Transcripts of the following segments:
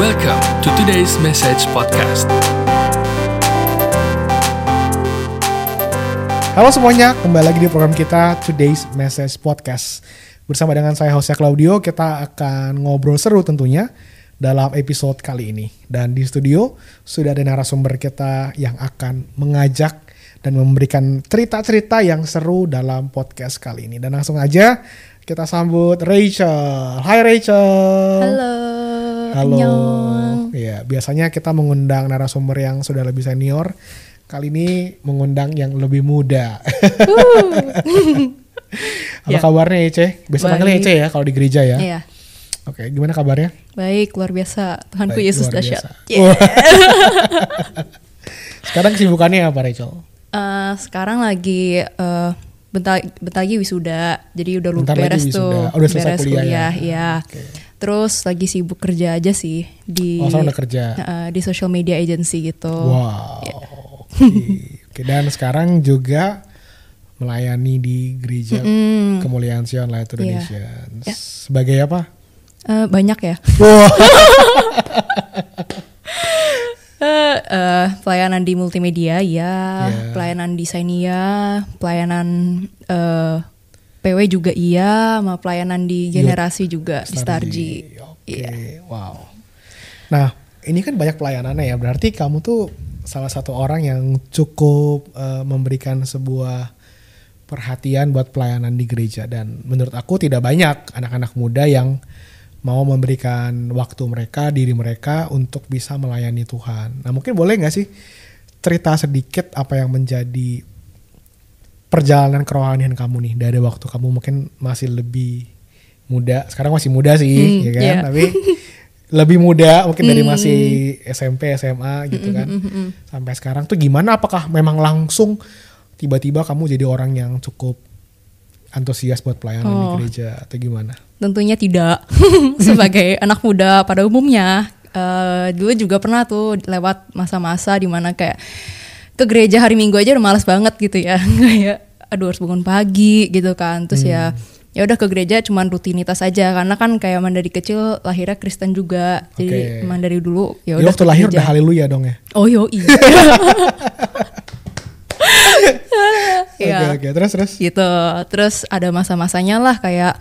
Welcome to today's message podcast. Halo semuanya, kembali lagi di program kita Today's Message Podcast. Bersama dengan saya Jose Claudio, kita akan ngobrol seru tentunya dalam episode kali ini. Dan di studio sudah ada narasumber kita yang akan mengajak dan memberikan cerita-cerita yang seru dalam podcast kali ini. Dan langsung aja kita sambut Rachel. Hai Rachel. Halo. Halo. Annyeong. Iya, biasanya kita mengundang narasumber yang sudah lebih senior. Kali ini mengundang yang lebih muda. Apa Ya. kabarnya Ece? Biasa Baik. panggilnya Ece ya kalau di gereja ya. Iya. Oke, gimana kabarnya? Baik, luar biasa. Tuhanku Baik, Yesus dahsyat. Yeah. Sekarang kesibukannya apa Rachel? Eh, sekarang lagi eh bentar, bentar lagi wisuda. Jadi udah lu Bentar lagi beres wisuda. tuh. Oh, udah selesai beres kuliah ya? Iya. Oke. Terus lagi sibuk kerja aja sih di Oh, udah kerja. eh, di social media agency gitu. Wow. Oke. Oke, dan sekarang juga melayani di gereja Mm-mm. Kemuliaan Sion Light Iya. Traditions. Ya. Sebagai apa? Eh, banyak ya. Eh, eh, pelayanan di multimedia ya, Iya. pelayanan desain iya, pelayanan eh, PW juga iya, sama pelayanan di generasi juga di Starji. Oke, Iya. wow. Nah, ini kan banyak pelayanannya ya. Berarti kamu tuh salah satu orang yang cukup eh, memberikan sebuah perhatian buat pelayanan di gereja dan menurut aku tidak banyak anak-anak muda yang mau memberikan waktu mereka, diri mereka untuk bisa melayani Tuhan. Nah, mungkin boleh nggak sih cerita sedikit apa yang menjadi perjalanan kerohanian kamu nih. Dari waktu kamu mungkin masih lebih muda. Sekarang masih muda sih Hmm, ya kan? iya. tapi lebih muda mungkin dari masih SMP SMA gitu kan. sampai sekarang tuh gimana? Apakah memang langsung tiba-tiba kamu jadi orang yang cukup antusias buat pelayanan di Oh. gereja atau gimana? Tentunya tidak. Sebagai anak muda pada umumnya, eh, dulu juga pernah tuh lewat masa-masa di mana kayak ke gereja hari Minggu aja udah males banget gitu ya, kayak aduh harus bangun pagi gitu kan, terus ya ya udah ke gereja cuman rutinitas aja. Karena kan kayak emang dari kecil lahirnya Kristen juga, jadi emang dari dulu ya Jadi udah waktu lahir udah haleluya dong ya? Oh yo iya. Iya. oke oke. Terus terus? Gitu. Terus ada masa-masanya lah kayak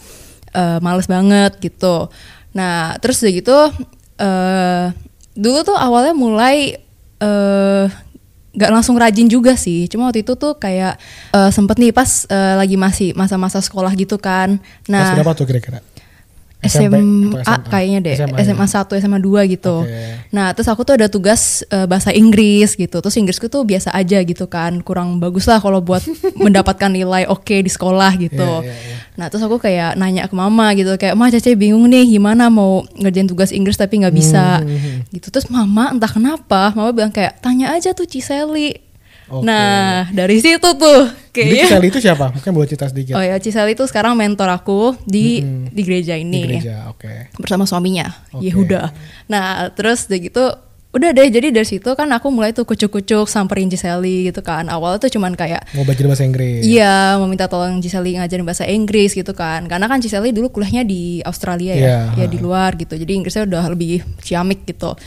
eh, males banget gitu. Nah terus udah gitu eh dulu tuh awalnya mulai eh nggak langsung rajin juga sih. Cuma waktu itu tuh kayak eh, sempet nih pas eh, lagi masih masa-masa sekolah gitu kan. Nah berapa tuh kira-kira SMA, atau kayaknya deh SMA, SMA, ya? 1 SMA 2 gitu. Oke. Nah, terus aku tuh ada tugas eh, bahasa Inggris gitu. Terus Inggrisku tuh biasa aja gitu kan. Kurang bagus lah kalau buat mendapatkan nilai oke di sekolah gitu. Iya, iya, iya. Nah, terus aku kayak nanya ke mama gitu kayak, "Ma, Cece bingung nih gimana mau ngerjain tugas Inggris tapi nggak bisa." Hmm, Gitu. Terus mama entah kenapa, mama bilang kayak, "Tanya aja tuh Ciseli." Oke. Nah, dari situ tuh jadi kayaknya Cisel itu siapa mungkin boleh cerita sedikit Oh ya, Ciseli tuh sekarang mentor aku di di gereja di ini gereja oke bersama suaminya Oke. Yehuda. Nah terus udah gitu udah deh jadi dari situ kan aku mulai tuh kucuk-kucuk samperin Giseli gitu kan awalnya tuh cuman kayak mau belajar bahasa Inggris Iya, meminta tolong Giseli ngajarin bahasa Inggris gitu kan. Karena kan Giseli dulu kuliahnya di Australia ya, Iya. ya di luar gitu. Jadi Inggrisnya udah lebih ciamik gitu.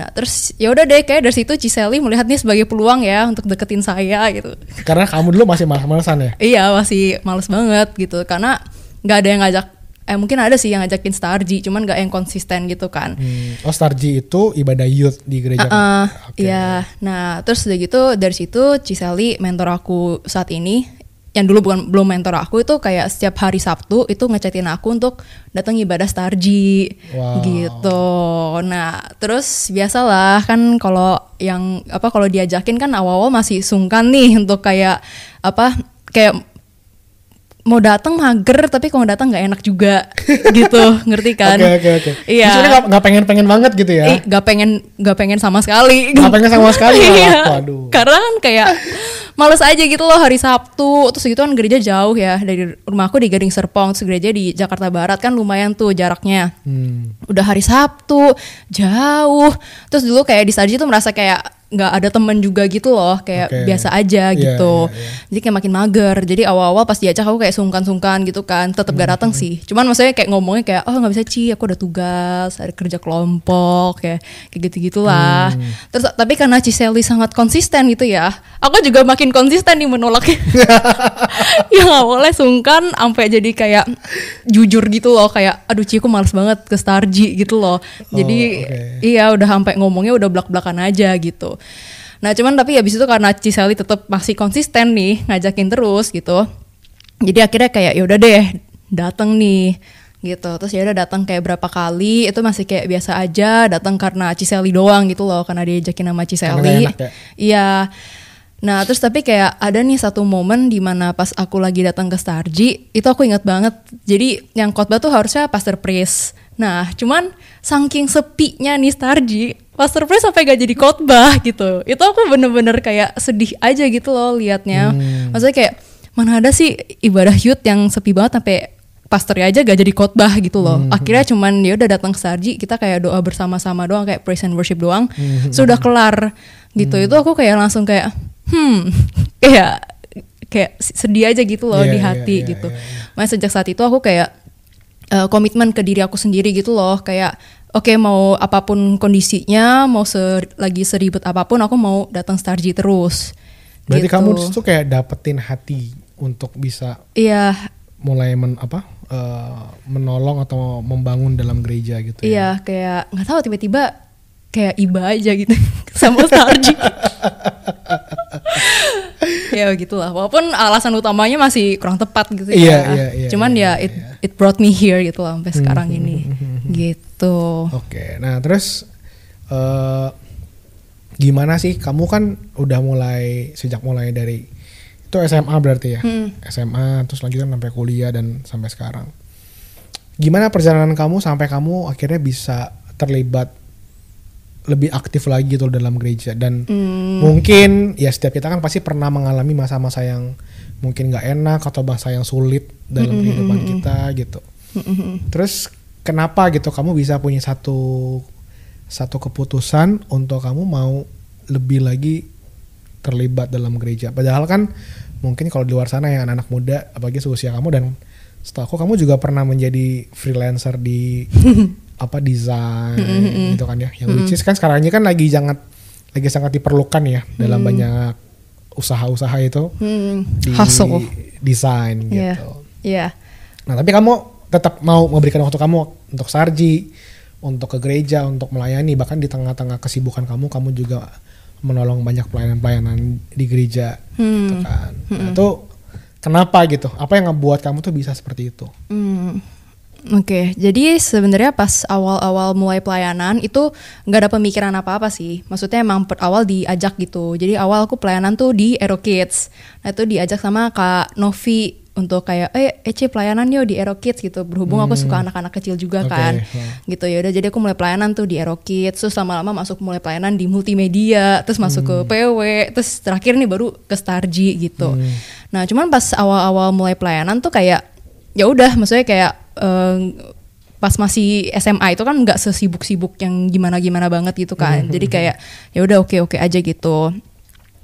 Nah, terus ya udah deh kayak dari situ Giseli melihat nih sebagai peluang ya untuk deketin saya gitu. karena kamu dulu masih malas-malasan ya Iya, masih males banget gitu karena nggak ada yang ngajak eh mungkin ada sih yang ngajakin Starji, cuman nggak yang konsisten gitu kan. Hmm. Oh Starji itu ibadah youth di gereja. Heeh, Oke. Iya. Nah, terus udah gitu dari situ Ciseli mentor aku saat ini yang dulu bukan belum mentor aku itu kayak setiap hari Sabtu itu ngechatin aku untuk datang ibadah Starji Wow. gitu. Nah, terus biasalah kan kalau yang apa kalau diajakin kan awal-awal masih sungkan nih untuk kayak apa kayak mau datang mager tapi kalau datang nggak enak juga gitu ngerti kan Oke oke oke. iya nggak- nggak pengen pengen banget gitu ya? Eh, gak pengen gak pengen sama sekali Nggak pengen sama sekali malah. Iya. Waduh. karena kan kayak males aja gitu loh hari Sabtu terus gitu kan gereja jauh ya dari rumahku di Gading Serpong terus gereja di Jakarta Barat kan lumayan tuh jaraknya Hmm. udah hari Sabtu jauh terus dulu kayak di Sarji tuh merasa kayak nggak ada temen juga gitu loh kayak Oke. biasa aja Iya, gitu iya, iya. jadi kayak makin mager jadi awal-awal pas diajak aku kayak sungkan-sungkan gitu kan tetap Hmm, gak datang sih cuman maksudnya kayak ngomongnya kayak oh nggak bisa Ci aku ada tugas ada kerja kelompok kayak kayak gitu gitulah Hmm. terus tapi karena Ciseli sangat konsisten gitu ya aku juga makin konsisten nih menolaknya ya nggak boleh sungkan sampai jadi kayak jujur gitu loh kayak aduh Ci aku males banget ke Starji gitu loh jadi Oh, oke. iya udah sampai ngomongnya udah belak-belakan aja gitu nah cuman tapi habis itu karena Ciseli tetap masih konsisten nih ngajakin terus gitu jadi akhirnya kayak ya udah deh datang nih gitu. Terus ya udah datang kayak berapa kali itu masih kayak biasa aja datang karena Ciseli doang gitu loh karena diajakin sama Ciseli. ya? iya. Nah terus tapi kayak ada nih satu momen di mana pas aku lagi datang ke Starji itu aku ingat banget. Jadi yang khotbah tuh harusnya Pastor Pris nah cuman saking sepinya nih Starji Pastor Pris sampai gak jadi khotbah gitu itu aku bener-bener kayak sedih aja gitu loh liatnya maksudnya kayak mana ada sih ibadah youth yang sepi banget sampai pastornya aja gak jadi khotbah gitu loh. Akhirnya cuman dia udah datang ke Sarji, kita kayak doa bersama-sama doang kayak praise and worship doang. Sudah kelar gitu. Itu aku kayak langsung kayak hmm kayak kayak sedih aja gitu loh Iya, di iya, hati iya, gitu. iya, iya. Makanya sejak saat itu aku kayak eh, komitmen ke diri aku sendiri gitu loh kayak oke mau apa pun kondisinya mau se- lagi seribet apa pun aku mau datang Starji terus Berarti gitu. kamu tuh kayak dapetin hati untuk bisa iya mulai men, apa eh, menolong atau membangun dalam gereja gitu ya. Iya, kayak nggak tahu tiba-tiba kayak iba aja gitu sama Starji. ya begitulah. Walaupun alasan utamanya masih kurang tepat gitu Iya, ya. iya, iya, Cuman iya, ya it it brought me here gitu lah sampai sekarang hmm, ini. Gitu. Oke, nah terus eh gimana sih kamu kan udah mulai sejak mulai dari itu SMA berarti ya, Hmm. SMA terus lanjutan sampai kuliah dan sampai sekarang. Gimana perjalanan kamu sampai kamu akhirnya bisa terlibat lebih aktif lagi gitu dalam gereja dan Hmm. mungkin ya setiap kita kan pasti pernah mengalami masa-masa yang mungkin nggak enak atau masa yang sulit dalam Hmm, kehidupan kita gitu. Terus kenapa gitu kamu bisa punya satu satu keputusan untuk kamu mau lebih lagi terlibat dalam gereja. Padahal kan mungkin kalau di luar sana yang anak-anak muda apalagi seusia kamu dan setahu aku kamu juga pernah menjadi freelancer di apa desain gitu kan ya. Yang which is kan sekarang ini kan lagi sangat lagi sangat diperlukan ya dalam banyak usaha-usaha itu Hmm. di Hustle. desain Iya. gitu. Iya. Nah, tapi kamu tetap mau memberikan waktu kamu untuk sarji, untuk ke gereja, untuk melayani, bahkan di tengah-tengah kesibukan kamu, kamu juga menolong banyak pelayanan-pelayanan di gereja, gitu kan. Nah, itu kenapa gitu? Apa yang ngebuat kamu tuh bisa seperti itu? Hmm. Oke, jadi sebenarnya pas awal-awal mulai pelayanan itu nggak ada pemikiran apa-apa sih. Maksudnya emang per awal diajak gitu. Jadi awal aku pelayanan tuh di Aero Kids. Nah itu diajak sama Kak Novi untuk kayak eh Ece pelayanan yuk di Aero Kids gitu. Berhubung aku suka anak-anak kecil juga Oke, kan. hmm. Gitu ya udah jadi aku mulai pelayanan tuh di Aero Kids. Terus lama-lama masuk mulai pelayanan di multimedia, terus masuk ke PW, terus terakhir nih baru ke Starji gitu. Nah, cuman pas awal-awal mulai pelayanan tuh kayak ya udah maksudnya kayak eh, pas masih SMA itu kan nggak sesibuk-sibuk yang gimana-gimana banget gitu kan. Jadi kayak ya udah oke-oke aja gitu.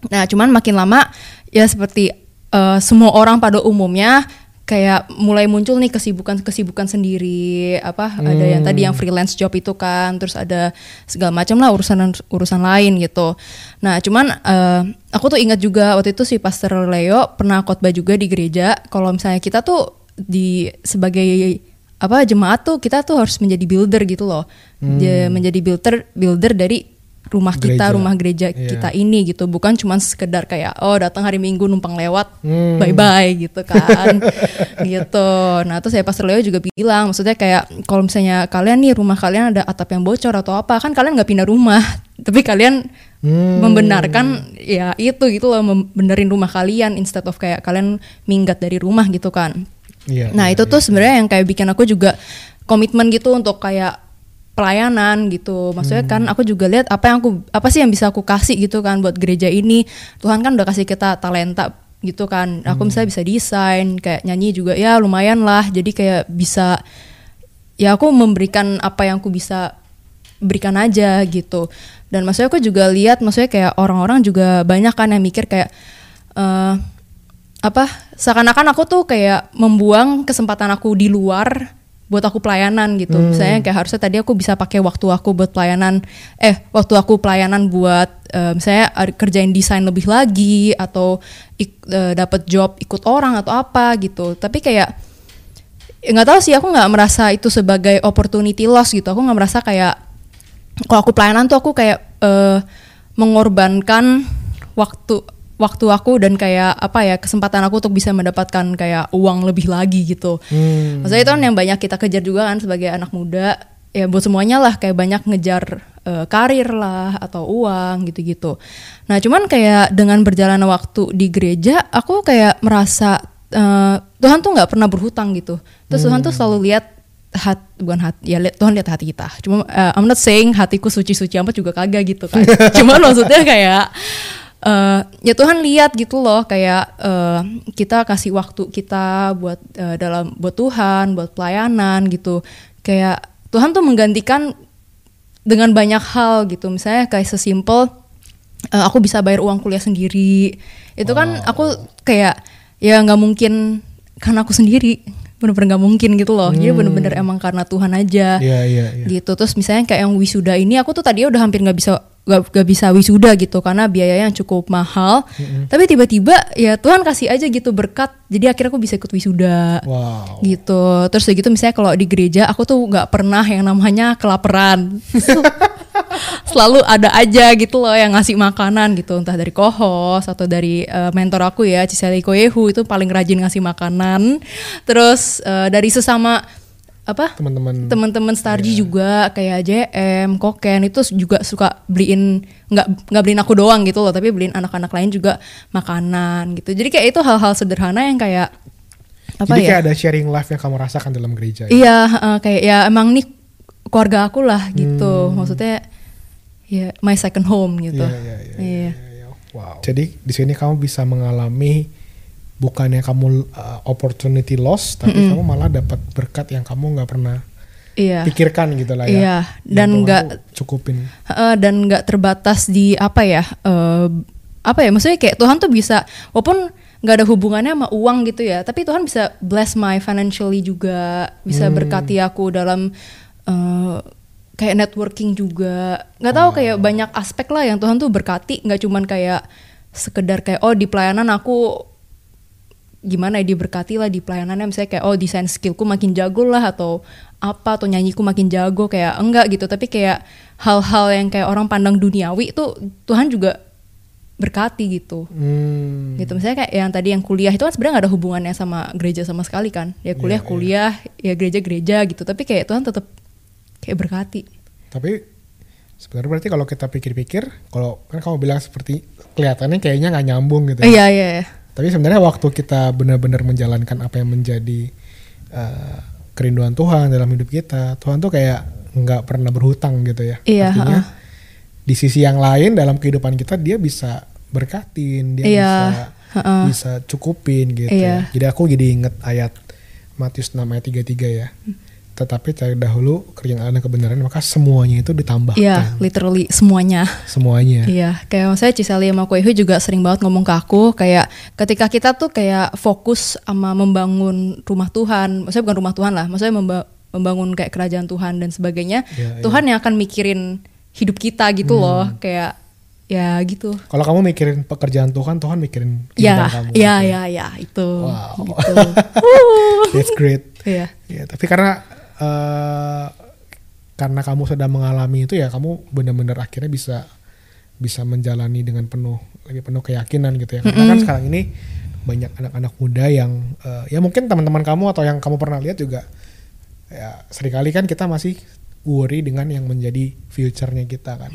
Nah, cuman makin lama ya seperti eh, semua orang pada umumnya kayak mulai muncul nih kesibukan-kesibukan sendiri. Apa ada yang tadi yang freelance job itu kan terus ada segala macam lah urusan urusan lain gitu. Nah cuman eh, aku tuh ingat juga waktu itu si Pastor Leo pernah khotbah juga di gereja. Kalau misalnya kita tuh di sebagai apa jemaat tuh kita tuh harus menjadi builder gitu loh Dia menjadi builder builder dari rumah kita Gereja. rumah gereja Iya. kita ini gitu bukan cuman sekedar kayak oh datang hari minggu numpang lewat Hmm. bye bye gitu kan gitu nah terus saya pastor Leo juga bilang maksudnya kayak kalau misalnya kalian nih rumah kalian ada atap yang bocor atau apa kan kalian nggak pindah rumah tapi kalian Hmm. membenarkan ya itu gitu loh membenerin rumah kalian instead of kayak kalian minggat dari rumah gitu kan Iya. Nah iya, itu iya. tuh sebenarnya yang kayak bikin aku juga komitmen gitu untuk kayak pelayanan gitu. Maksudnya kan aku juga lihat apa yang aku apa sih yang bisa aku kasih gitu kan buat gereja ini. Tuhan kan udah kasih kita talenta gitu kan. Aku misalnya bisa desain, kayak nyanyi juga ya lumayan lah. Jadi kayak bisa ya aku memberikan apa yang aku bisa berikan aja gitu dan maksudnya aku juga lihat maksudnya kayak orang-orang juga banyak kan yang mikir kayak eh apa? Seakan-akan aku tuh kayak membuang kesempatan aku di luar buat aku pelayanan gitu. Misalnya kayak harusnya tadi aku bisa pakai waktu aku buat pelayanan eh waktu aku pelayanan buat eh, misalnya kerjain desain lebih lagi atau ik- eh, dapat job ikut orang atau apa gitu. Tapi kayak ya nggak tahu sih aku nggak merasa itu sebagai opportunity loss gitu. Aku nggak merasa kayak kalau aku pelayanan tuh aku kayak eh, mengorbankan waktu waktu aku dan kayak apa ya kesempatan aku untuk bisa mendapatkan kayak uang lebih lagi gitu. Hmm. maksudnya itu kan yang banyak kita kejar juga kan sebagai anak muda. Ya buat semuanya lah kayak banyak ngejar eh, karir lah atau uang gitu-gitu. Nah cuman kayak dengan berjalannya waktu di gereja aku kayak merasa eh, Tuhan tuh nggak pernah berhutang gitu. Terus Tuhan tuh selalu lihat hat bukan hati ya lihat Tuhan lihat hati kita. Cuma eh, I'm not saying hatiku suci-suci amat juga kagak gitu kan. Cuman maksudnya kayak eh, ya Tuhan lihat gitu loh kayak eh, kita kasih waktu kita buat eh, dalam buat Tuhan buat pelayanan gitu. Kayak Tuhan tuh menggantikan dengan banyak hal gitu. Misalnya kayak sesimpel eh, aku bisa bayar uang kuliah sendiri. Itu kan aku kayak ya nggak mungkin karena aku sendiri bener-bener nggak mungkin gitu loh. Jadi bener-bener emang karena Tuhan aja. Iya iya iya. gitu. Terus misalnya kayak yang wisuda ini aku tuh tadinya udah hampir nggak bisa nggak nggak bisa wisuda gitu karena biayanya yang cukup mahal. Tapi tiba-tiba ya Tuhan kasih aja gitu berkat jadi akhirnya aku bisa ikut wisuda. Wow. gitu. Terus gitu misalnya kalau di gereja aku tuh nggak pernah yang namanya kelaparan selalu ada aja gitu loh yang ngasih makanan gitu entah dari kohos atau dari eh, mentor aku ya Ciseli Koyehu itu paling rajin ngasih makanan terus eh, dari sesama apa Teman-teman. teman-teman Starji juga kayak JM, Koken itu juga suka beliin nggak nggak beliin aku doang gitu loh, tapi beliin anak-anak lain juga makanan gitu. Jadi kayak itu hal-hal sederhana yang kayak apa Jadi ya? kayak ada sharing life yang kamu rasakan dalam gereja. ya? Iya, heeh, kayak ya emang nih keluarga aku lah gitu. Maksudnya ya my second home gitu. Hmm. Iya, iya, iya, Iya. iya, iya. Wow. Jadi di sini kamu bisa mengalami bukannya kamu uh, opportunity loss, tapi kamu malah dapat berkat yang kamu nggak pernah Iya. pikirkan gitu lah ya. Iya, dan nggak- cukupin. Heeh, dan nggak terbatas di apa ya eh, apa ya maksudnya kayak Tuhan tuh bisa walaupun nggak ada hubungannya sama uang gitu ya tapi Tuhan bisa bless my financially juga bisa berkati aku dalam eh, kayak networking juga. Nggak tahu kayak banyak aspek lah yang Tuhan tuh berkati. Nggak cuman kayak sekedar kayak oh di pelayanan aku gimana ya diberkati lah di pelayanannya. Misalnya kayak oh desain skillku makin jago lah atau apa atau nyanyiku makin jago kayak enggak gitu. Tapi kayak hal-hal yang kayak orang pandang duniawi itu Tuhan juga berkati gitu. Hmm. gitu. Misalnya kayak yang tadi yang kuliah itu kan sebenarnya nggak ada hubungannya sama gereja sama sekali kan. Ya kuliah Iya, kuliah ya gereja gereja gitu. Tapi kayak Tuhan tetap kayak berkati Tapi sebenarnya berarti kalau kita pikir-pikir, kalau kan kamu bilang seperti kelihatannya kayaknya nggak nyambung gitu. ya. iya iya iya. Tapi sebenarnya waktu kita benar-benar menjalankan apa yang menjadi uh, kerinduan Tuhan dalam hidup kita, Tuhan tuh kayak nggak pernah berhutang gitu ya. Iya, Artinya ha-ha. di sisi yang lain dalam kehidupan kita dia bisa berkatin, dia Iya, bisa ha-ha. bisa cukupin gitu. Iya. ya. Jadi aku jadi inget ayat Matius 6 ayat 33 ya. Tetapi cari dahulu kerjaan Allah dan kebenaran maka semuanya itu ditambahkan. Iya, literally semuanya. Semuanya. Iya, kayak saya Ciseli sama Koehu juga sering banget ngomong ke aku kayak ketika kita tuh kayak fokus sama membangun rumah Tuhan, maksudnya bukan rumah Tuhan lah, maksudnya memba- membangun kayak kerajaan Tuhan dan sebagainya, Iya, Tuhan yang akan mikirin hidup kita gitu loh, kayak ya gitu. Kalau kamu mikirin pekerjaan Tuhan, Tuhan mikirin Ya, kamu. ya, gitu. ya, ya, itu. Wow. Gitu. That's great. Iya. Ya, tapi karena eh, karena kamu sudah mengalami itu ya kamu benar-benar akhirnya bisa bisa menjalani dengan penuh lebih penuh keyakinan gitu ya. Karena kan sekarang ini banyak anak-anak muda yang eh, ya mungkin teman-teman kamu atau yang kamu pernah lihat juga ya sering kali kan kita masih worry dengan yang menjadi future-nya kita kan.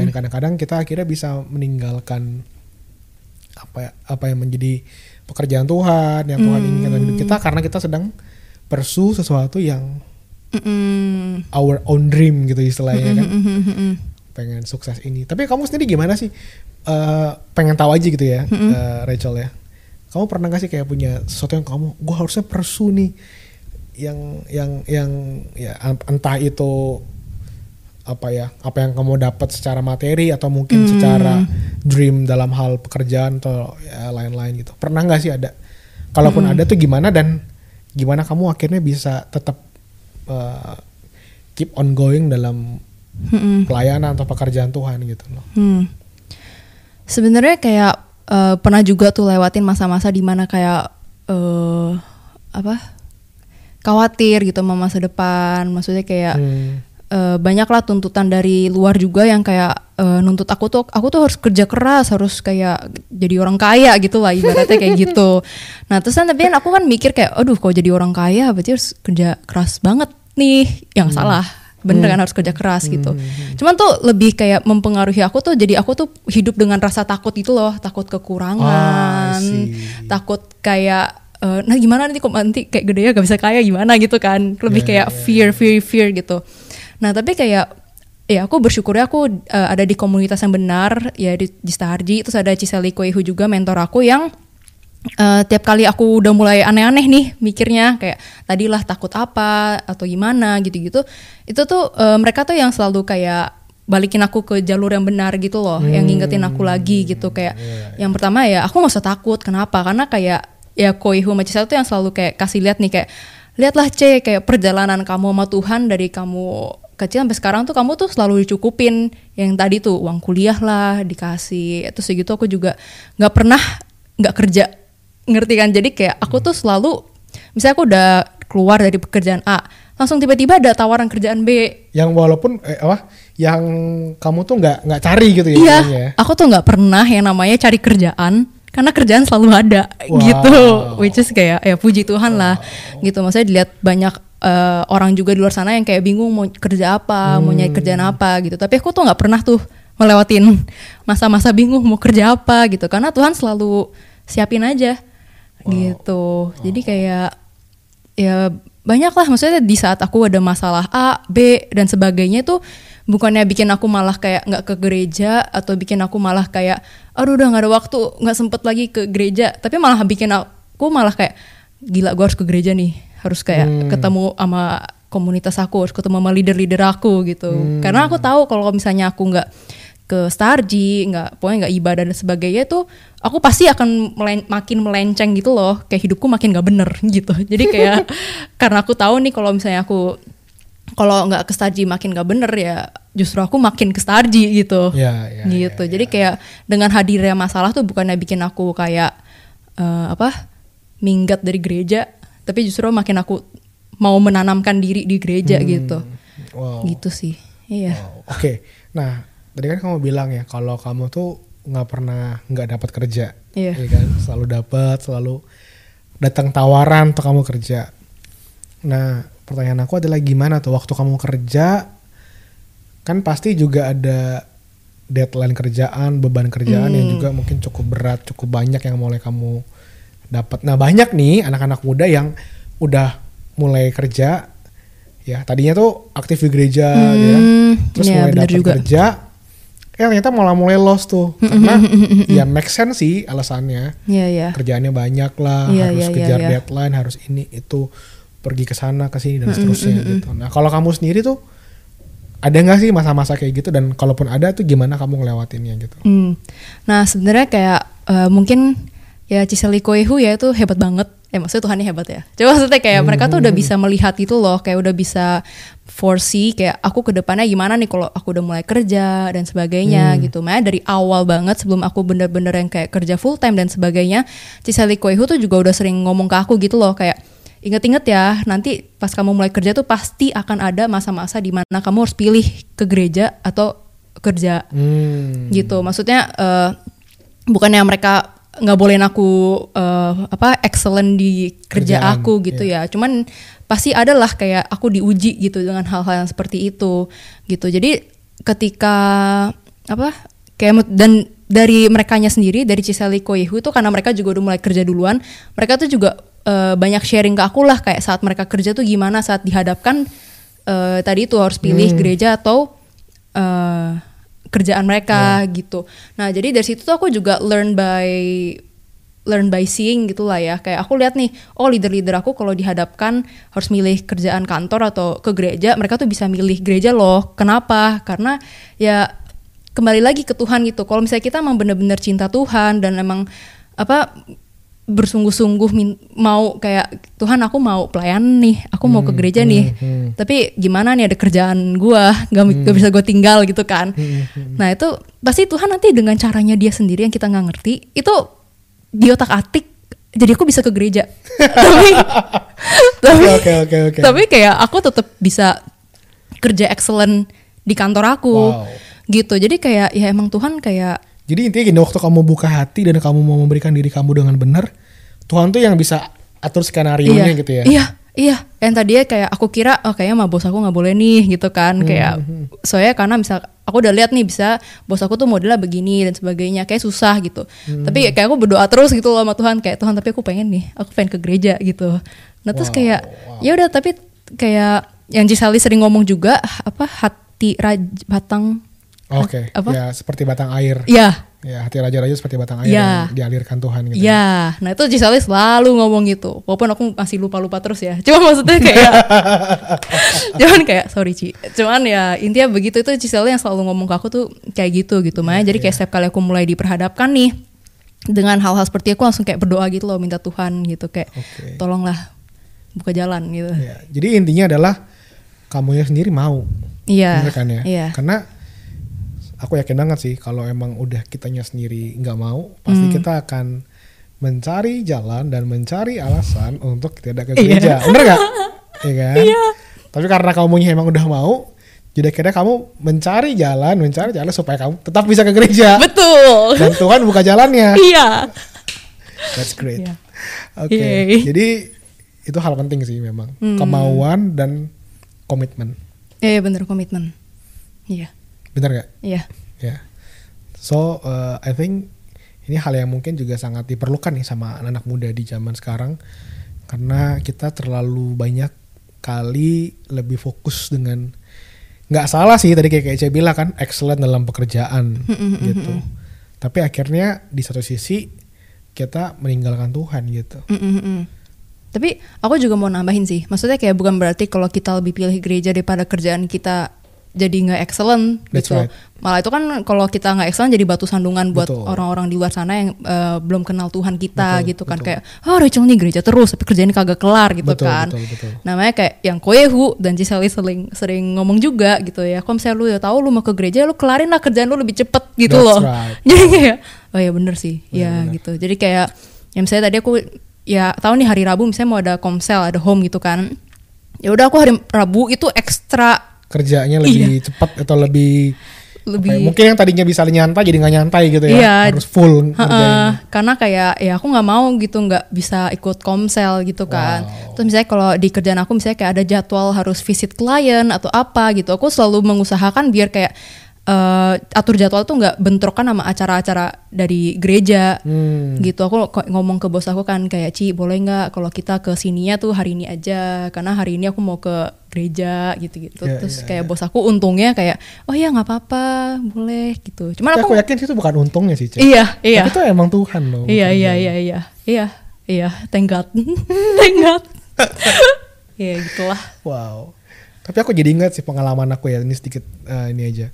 Dan kadang-kadang kita akhirnya bisa meninggalkan apa apa yang menjadi pekerjaan Tuhan yang Tuhan inginkan dalam hidup kita karena kita sedang pursue sesuatu yang Mm-mm. our own dream gitu istilahnya kan? Mm-mm. pengen sukses ini. Tapi kamu sendiri gimana sih? Eh, pengen tahu aja gitu ya eh, Rachel ya. Kamu pernah gak sih kayak punya sesuatu yang kamu gue harusnya pursue nih yang yang yang ya entah itu apa ya apa yang kamu dapat secara materi atau mungkin secara dream dalam hal pekerjaan atau ya, lain-lain gitu. Pernah nggak sih ada? Kalaupun ada tuh gimana dan gimana kamu akhirnya bisa tetap uh, keep on going dalam Mm-mm. pelayanan atau pekerjaan Tuhan gitu loh Hmm. Sebenarnya kayak eh, pernah juga tuh lewatin masa-masa di mana kayak eh apa khawatir gitu sama masa depan. Maksudnya kayak Hmm. eh, banyaklah tuntutan dari luar juga yang kayak eh, nuntut aku tuh aku tuh harus kerja keras harus kayak jadi orang kaya gitu lah ibaratnya kayak gitu. Nah terus kan tapi kan aku kan mikir kayak aduh kalau jadi orang kaya berarti harus kerja keras banget nih. Yang salah. Bener kan harus kerja keras gitu. Cuman tuh lebih kayak mempengaruhi aku tuh jadi aku tuh hidup dengan rasa takut itu loh takut kekurangan, see. takut kayak eh, nah gimana nanti kok nanti kayak gede ya gak bisa kaya gimana? gitu kan. Lebih Ya, kayak ya, fear fear fear gitu. Nah tapi kayak ya aku bersyukurnya aku eh, ada di komunitas yang benar ya di, di Starji. Terus ada Ciseli Koihu juga mentor aku yang eh, tiap kali aku udah mulai aneh-aneh nih mikirnya kayak tadilah takut apa atau gimana gitu-gitu. Itu tuh eh, mereka tuh yang selalu kayak balikin aku ke jalur yang benar gitu loh yang ngingetin aku lagi gitu. Kayak yang pertama ya aku nggak usah takut. Kenapa? Karena kayak ya Koihu sama Cisel tuh yang selalu kayak kasih lihat nih kayak lihatlah C kayak perjalanan kamu sama Tuhan dari kamu kecil sampai sekarang tuh kamu tuh selalu dicukupin yang tadi tuh uang kuliah lah dikasih terus segitu aku juga nggak pernah nggak kerja. Ngerti kan? Jadi kayak aku tuh selalu misalnya aku udah keluar dari pekerjaan A langsung tiba-tiba ada tawaran kerjaan B. Yang walaupun eh, apa? Yang kamu tuh nggak nggak cari gitu ya iya ya? aku tuh nggak pernah yang namanya cari kerjaan karena kerjaan selalu ada Wow. gitu which is kayak ya puji Tuhan lah gitu. Maksudnya dilihat banyak eh, orang juga di luar sana yang kayak bingung mau kerja apa mau nyari kerjaan apa gitu. Tapi aku tuh nggak pernah tuh melewatin masa-masa bingung mau kerja apa gitu. Karena Tuhan selalu siapin aja gitu. Jadi kayak ya banyak lah maksudnya di saat aku ada masalah A, B dan sebagainya tuh bukannya bikin aku malah kayak nggak ke gereja atau bikin aku malah kayak aduh udah nggak ada waktu nggak sempet lagi ke gereja. Tapi malah bikin aku malah kayak gila gue harus ke gereja nih harus kayak ketemu sama komunitas aku harus ketemu sama leader-leader aku gitu karena aku tahu kalau misalnya aku nggak ke Starji, nggak pokoknya nggak ibadah dan sebagainya tuh aku pasti akan melen- makin melenceng gitu loh, kayak hidupku makin nggak bener gitu. Jadi kayak karena aku tahu nih kalau misalnya aku kalau nggak ke Starji makin nggak bener ya justru aku makin ke Starji gitu. Ya, ya, gitu. Jadi kayak dengan hadirnya masalah tuh bukannya bikin aku kayak eh, apa minggat dari gereja, tapi justru makin aku mau menanamkan diri di gereja gitu. wow Gitu sih. Iya. Wow, Oke, nah tadi kan kamu bilang ya kalau kamu tuh nggak pernah nggak dapat kerja, Iya. ya kan? Selalu dapat, selalu datang tawaran untuk kamu kerja. Nah, pertanyaan aku adalah gimana tuh waktu kamu kerja? Kan pasti juga ada deadline kerjaan, beban kerjaan yang Hmm. juga mungkin cukup berat, cukup banyak yang mulai kamu dapat. Nah, banyak nih anak-anak muda yang udah mulai kerja. Ya tadinya tuh aktif di gereja gitu kan Hmm, terus iya, mulai dapat kerja. Eh ternyata malah mulai lost tuh. Karena ya make sense sih alasannya. Iya, iya. kerjaannya banyak lah Iya, harus iya, iya, kejar iya. deadline harus ini itu pergi ke sana ke sini dan seterusnya gitu. Nah kalau kamu sendiri tuh ada nggak sih masa-masa kayak gitu? Dan kalaupun ada tuh gimana kamu ngelewatinnya gitu? Hmm. Nah sebenarnya kayak eh, mungkin ya Ciseli Koehu ya itu hebat banget. Ya maksudnya Tuhannya hebat ya. Coba maksudnya kayak mereka tuh udah bisa melihat itu loh, kayak udah bisa foresee kayak aku ke depannya gimana nih kalau aku udah mulai kerja dan sebagainya gitu. Makanya dari awal banget sebelum aku bener-bener yang kayak kerja full time dan sebagainya, Ciseli Koehu tuh juga udah sering ngomong ke aku gitu loh kayak Ingat-ingat ya, nanti pas kamu mulai kerja tuh pasti akan ada masa-masa di mana kamu harus pilih ke gereja atau kerja hmm. gitu maksudnya eh, bukannya mereka nggak bolehin aku eh, apa excellent di kerja Kerjaan, aku gitu ya. Cuman pasti ada lah kayak aku diuji gitu dengan hal-hal yang seperti itu gitu. Jadi ketika apa kayak dan dari merekanya sendiri dari Ciseli Koyehu itu karena mereka juga udah mulai kerja duluan mereka tuh juga eh, banyak sharing ke aku lah kayak saat mereka kerja tuh gimana saat dihadapkan eh, tadi itu harus pilih gereja atau eh, kerjaan mereka gitu. Nah jadi dari situ tuh aku juga learn by learn by seeing gitulah ya. Kayak aku lihat nih, oh leader-leader aku kalau dihadapkan harus milih kerjaan kantor atau ke gereja, mereka tuh bisa milih gereja loh. Kenapa? Karena ya kembali lagi ke Tuhan gitu. Kalau misalnya kita emang bener-bener cinta Tuhan dan emang apa bersungguh-sungguh mau kayak Tuhan aku mau pelayan nih, aku mau ke gereja nih. Tapi gimana nih ada kerjaan gua, nggak nggak bisa gue tinggal gitu kan. Nah itu pasti Tuhan nanti dengan caranya dia sendiri yang kita nggak ngerti itu di otak atik. Jadi aku bisa ke gereja. tapi tapi oke oke oke. tapi kayak aku tetap bisa kerja excellent di kantor aku. Wow. Gitu. Jadi kayak ya emang Tuhan kayak Jadi intinya gini waktu kamu buka hati dan kamu mau memberikan diri kamu dengan benar, Tuhan tuh yang bisa atur skenario nya gitu ya. Iya, iya. Yang tadinya kayak aku kira oh kayaknya sama bos aku nggak boleh nih gitu kan. Hmm, Kayak soalnya karena misal aku udah lihat nih bisa bos aku tuh modelnya begini dan sebagainya kayak susah gitu. Hmm. Tapi kayak aku berdoa terus gitu loh sama Tuhan kayak Tuhan tapi aku pengen nih, aku pengen ke gereja gitu. Nah terus Wow, kayak wow. ya udah tapi kayak yang Cisali sering ngomong juga apa hati raj batang Oke. Apa? Ya seperti batang air. ya Ya hati raja-raja seperti batang air Ya. yang dialirkan Tuhan gitu. Ya, nah itu Cisali selalu ngomong gitu. Walaupun aku masih lupa-lupa terus ya. Cuma maksudnya kayak, cuman kayak sorry Ci. Cuman ya intinya begitu itu Cisali yang selalu ngomong ke aku tuh kayak gitu gitu. Makanya jadi kayak setiap kali aku mulai diperhadapkan nih dengan hal-hal seperti itu, aku langsung kayak berdoa gitu loh minta Tuhan gitu kayak Oke. tolonglah buka jalan gitu. Ya, Jadi intinya adalah kamunya sendiri mau. Iya. Bener kan ya? Iya. Karena aku yakin banget sih kalau emang udah kitanya sendiri nggak mau, pasti Hmm. kita akan mencari jalan dan mencari alasan untuk tidak ke Iya. gereja. Bener gak? Iya kan? Tapi karena kamunya emang udah mau, jadi akhirnya kamu mencari jalan, mencari jalan supaya kamu tetap bisa ke gereja. Betul. dan Tuhan buka jalannya. Iya. That's great. Iya. Oke. Yay. Jadi itu hal penting sih memang. Hmm. Kemauan dan komitmen. Iya yeah, bener komitmen. Iya. Bener gak? Iya. Ya. So uh, I think ini hal yang mungkin juga sangat diperlukan nih sama anak-anak muda di zaman sekarang karena kita terlalu banyak kali lebih fokus dengan nggak salah sih tadi kayak saya bilang kan excellent dalam pekerjaan gitu. Tapi akhirnya di satu sisi kita meninggalkan Tuhan gitu. Tapi aku juga mau nambahin sih, maksudnya kayak bukan berarti kalau kita lebih pilih gereja daripada kerjaan kita jadi nggak excellent That's gitu. right. Malah itu kan kalau kita nggak excellent jadi batu sandungan buat orang-orang di luar sana yang eh, belum kenal Tuhan kita Betul, gitu kan betul. kayak oh Rachel nih gereja terus tapi kerjaan kagak kelar gitu Betul, kan. betul, betul. Namanya kayak yang Koyehu dan Ciseli sering sering ngomong juga gitu ya. Kalau misalnya lu ya tahu lu mau ke gereja lu kelarin lah kerjaan lu lebih cepet gitu That's loh. right. Jadi kayak oh ya bener sih, ya Bener-bener. gitu. Jadi kayak yang misalnya tadi aku ya tahu nih hari Rabu misalnya mau ada komsel, ada home gitu kan. Ya udah aku hari Rabu itu ekstra Kerjanya lebih cepat atau lebih Iya. lebih ya, mungkin yang tadinya bisa nyantai jadi nggak nyantai gitu ya. Iya. Harus full ngerjain. karena kayak ya aku nggak mau gitu nggak bisa ikut komsel gitu kan. Wow. Terus misalnya kalau di kerjaan aku misalnya kayak ada jadwal harus visit klien atau apa gitu, aku selalu mengusahakan biar kayak eh, atur jadwal tuh nggak bentrokan sama acara-acara dari gereja Hmm. gitu. Aku ngomong ke bos aku kan kayak Ci boleh nggak kalau kita ke sininya tuh hari ini aja karena hari ini aku mau ke gereja gitu-gitu. Ya, Terus ya, kayak bos aku untungnya kayak oh ya nggak apa-apa boleh gitu. Cuman Tapi aku aku yakin itu bukan untungnya sih, Cek. Iya, iya. Tapi itu emang Tuhan loh. Iya iya iya iya iya iya thank God thank God ya gitulah Wow. Tapi aku jadi ingat sih pengalaman aku ya ini sedikit eh, ini aja.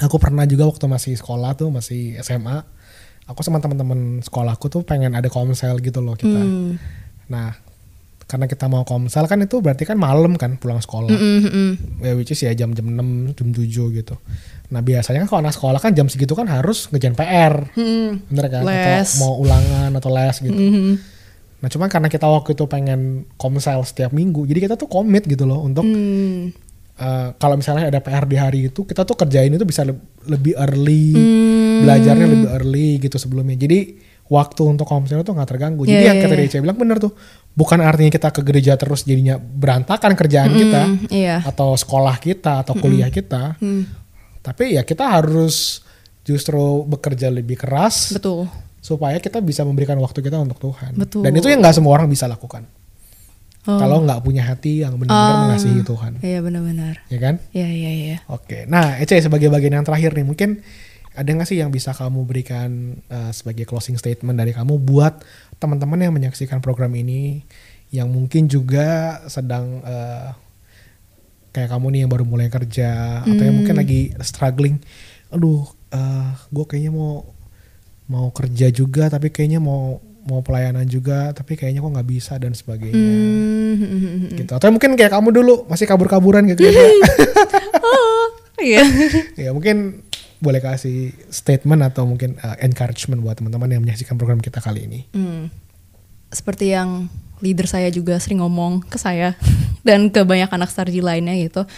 Aku pernah juga waktu masih sekolah tuh masih SMA. Aku sama teman-teman sekolahku tuh pengen ada komsel gitu loh kita. Hmm. Nah, karena kita mau komsel kan itu berarti kan malam kan pulang sekolah. Mm, mm, mm. Ya which is ya jam-jam 6, jam 7 gitu. Nah, biasanya kan kalau anak sekolah kan jam segitu kan harus ngerjain PR. Hmm. Bener kan? Les. Atau mau ulangan atau les gitu. Mhm. Nah, cuman karena kita waktu itu pengen komsel setiap minggu, jadi kita tuh komit gitu loh untuk Hmm. Eh, kalau misalnya ada PR di hari itu, kita tuh kerjain itu bisa le- lebih early, Hmm. belajarnya lebih early gitu sebelumnya. Jadi waktu untuk komsel itu nggak terganggu. Jadi Iya, yang iya, kata iya. dia bilang bener tuh, bukan artinya kita ke gereja terus jadinya berantakan kerjaan kita Hmm, iya atau sekolah kita atau kuliah kita, Hmm. tapi ya kita harus justru bekerja lebih keras betul supaya kita bisa memberikan waktu kita untuk Tuhan. Betul. Dan itu yang nggak semua orang bisa lakukan. Oh. Kalau nggak punya hati yang benar-benar Ah. mengasihi Tuhan, iya benar-benar ya kan? iya iya iya Oke. Nah, Ece sebagai bagian yang terakhir nih, mungkin ada nggak sih yang bisa kamu berikan uh, sebagai closing statement dari kamu buat teman-teman yang menyaksikan program ini yang mungkin juga sedang uh, kayak kamu nih yang baru mulai kerja atau yang mungkin lagi struggling aduh uh, gue kayaknya mau mau kerja juga tapi kayaknya mau mau pelayanan juga tapi kayaknya kok nggak bisa dan sebagainya Hmm. gitu atau mungkin kayak kamu dulu masih kabur-kaburan gitu ya Iya. ya mungkin boleh kasih statement atau mungkin uh, encouragement buat teman-teman yang menyaksikan program kita kali ini Hmm. Seperti yang leader saya juga sering ngomong ke saya dan ke banyak anak sarji lainnya gitu.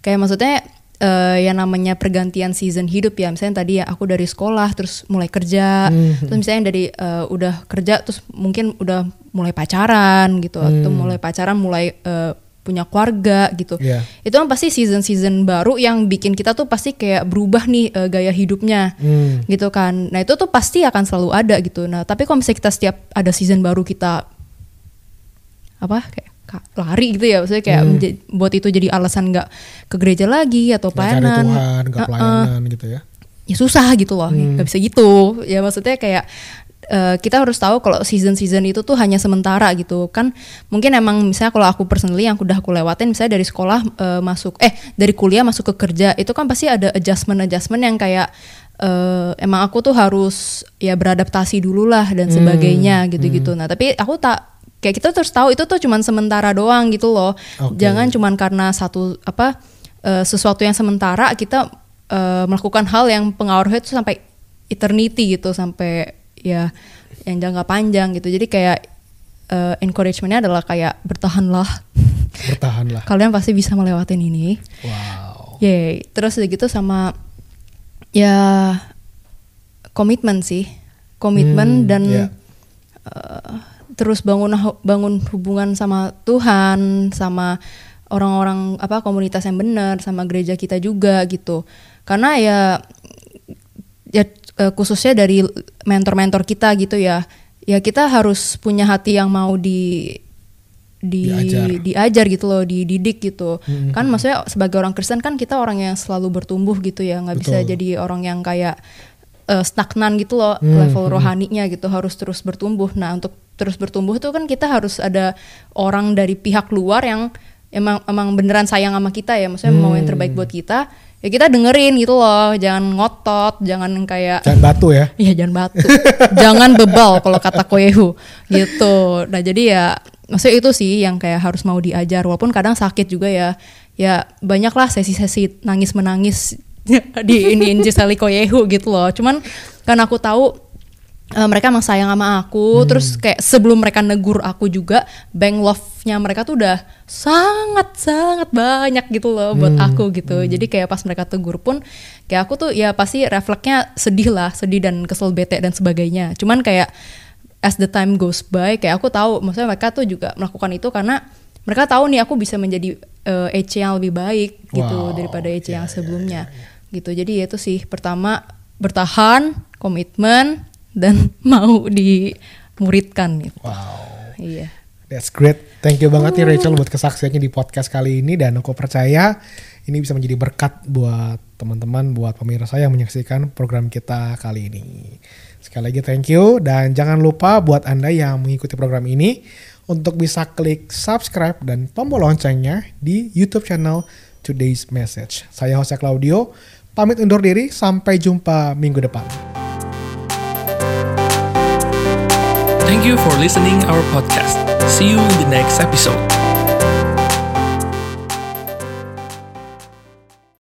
Kayak maksudnya eh, yang namanya pergantian season hidup ya. Misalnya tadi ya aku dari sekolah terus mulai kerja, terus misalnya dari eh, udah kerja terus mungkin udah mulai pacaran gitu atau mulai pacaran mulai eh, punya keluarga gitu. Iya. Itu kan pasti season-season baru yang bikin kita tuh pasti kayak berubah nih eh, gaya hidupnya Hmm. gitu kan. Nah itu tuh pasti akan selalu ada gitu. Nah tapi kalau misalnya kita setiap ada season baru kita apa kayak ka- lari gitu ya, maksudnya kayak menja- buat itu jadi alasan nggak ke gereja lagi atau pelayanan, Tuhan nggak Uh-uh. pelayanan gitu ya ya susah gitu loh, nggak bisa gitu. Ya maksudnya kayak eh, kita harus tahu kalau season-season itu tuh hanya sementara gitu kan. Mungkin emang misalnya kalau aku personally yang udah aku lewatin, misalnya dari sekolah eh, masuk, eh dari kuliah masuk ke kerja, itu kan pasti ada adjustment-adjustment yang kayak eh, emang aku tuh harus ya beradaptasi dulu lah dan sebagainya gitu-gitu. Nah tapi aku tak kayak kita terus tahu itu tuh cuman sementara doang gitu loh. Oke. Jangan cuman karena satu apa eh, sesuatu yang sementara kita eh, melakukan hal yang pengaruhnya itu sampai eternity gitu sampai ya yang jangka panjang gitu. Jadi kayak eh, encouragementnya adalah kayak bertahanlah. bertahanlah Kalian pasti bisa melewatin ini. wow Yeay. Terus udah gitu sama ya komitmen sih, komitmen Hmm, dan ya. eh, terus bangun bangun hubungan sama Tuhan, sama orang-orang apa komunitas yang benar, sama gereja kita juga gitu. Karena ya ya eh, khususnya dari mentor-mentor kita gitu ya, ya kita harus punya hati yang mau di di Diajar. diajar gitu loh, dididik gitu. Hmm. Kan maksudnya sebagai orang Kristen kan kita orang yang selalu bertumbuh gitu ya, nggak bisa jadi orang yang kayak eh, stagnan gitu loh Hmm, level rohaninya gitu, harus terus bertumbuh. Nah, untuk terus bertumbuh tuh kan kita harus ada orang dari pihak luar yang emang emang beneran sayang sama kita ya, maksudnya mau yang terbaik buat kita. Ya kita dengerin gitu loh, jangan ngotot, jangan kayak jangan batu ya Iya jangan batu, jangan bebal kalau kata Koyehu gitu. Nah jadi ya maksudnya itu sih yang kayak harus mau diajar walaupun kadang sakit juga ya. Ya banyak lah sesi-sesi nangis menangis di ini Giseli Koyehu gitu loh. Cuman karena aku tahu eh, mereka emang sayang sama aku, terus kayak sebelum mereka negur aku juga, bank love-nya mereka tuh udah sangat sangat banyak gitu loh buat aku gitu. Jadi kayak pas mereka tegur pun, kayak aku tuh ya pasti refleksnya sedih lah, sedih dan kesel bete dan sebagainya. Cuman kayak as the time goes by, kayak aku tahu, maksudnya mereka tuh juga melakukan itu karena mereka tahu nih aku bisa menjadi eh, EC yang lebih baik gitu Wow. daripada EC yang sebelumnya gitu. Jadi ya itu sih pertama bertahan, komitmen dan mau dimuridkan gitu. wow Iya. That's great. Thank you banget nih Rachel buat kesaksiannya di podcast kali ini dan aku percaya ini bisa menjadi berkat buat teman-teman, buat pemirsa yang menyaksikan program kita kali ini. Sekali lagi thank you dan jangan lupa buat Anda yang mengikuti program ini untuk bisa klik subscribe dan tombol loncengnya di YouTube channel Today's Message. Saya Jose Claudio, pamit undur diri sampai jumpa minggu depan. Thank you for listening our podcast. See you in the next episode.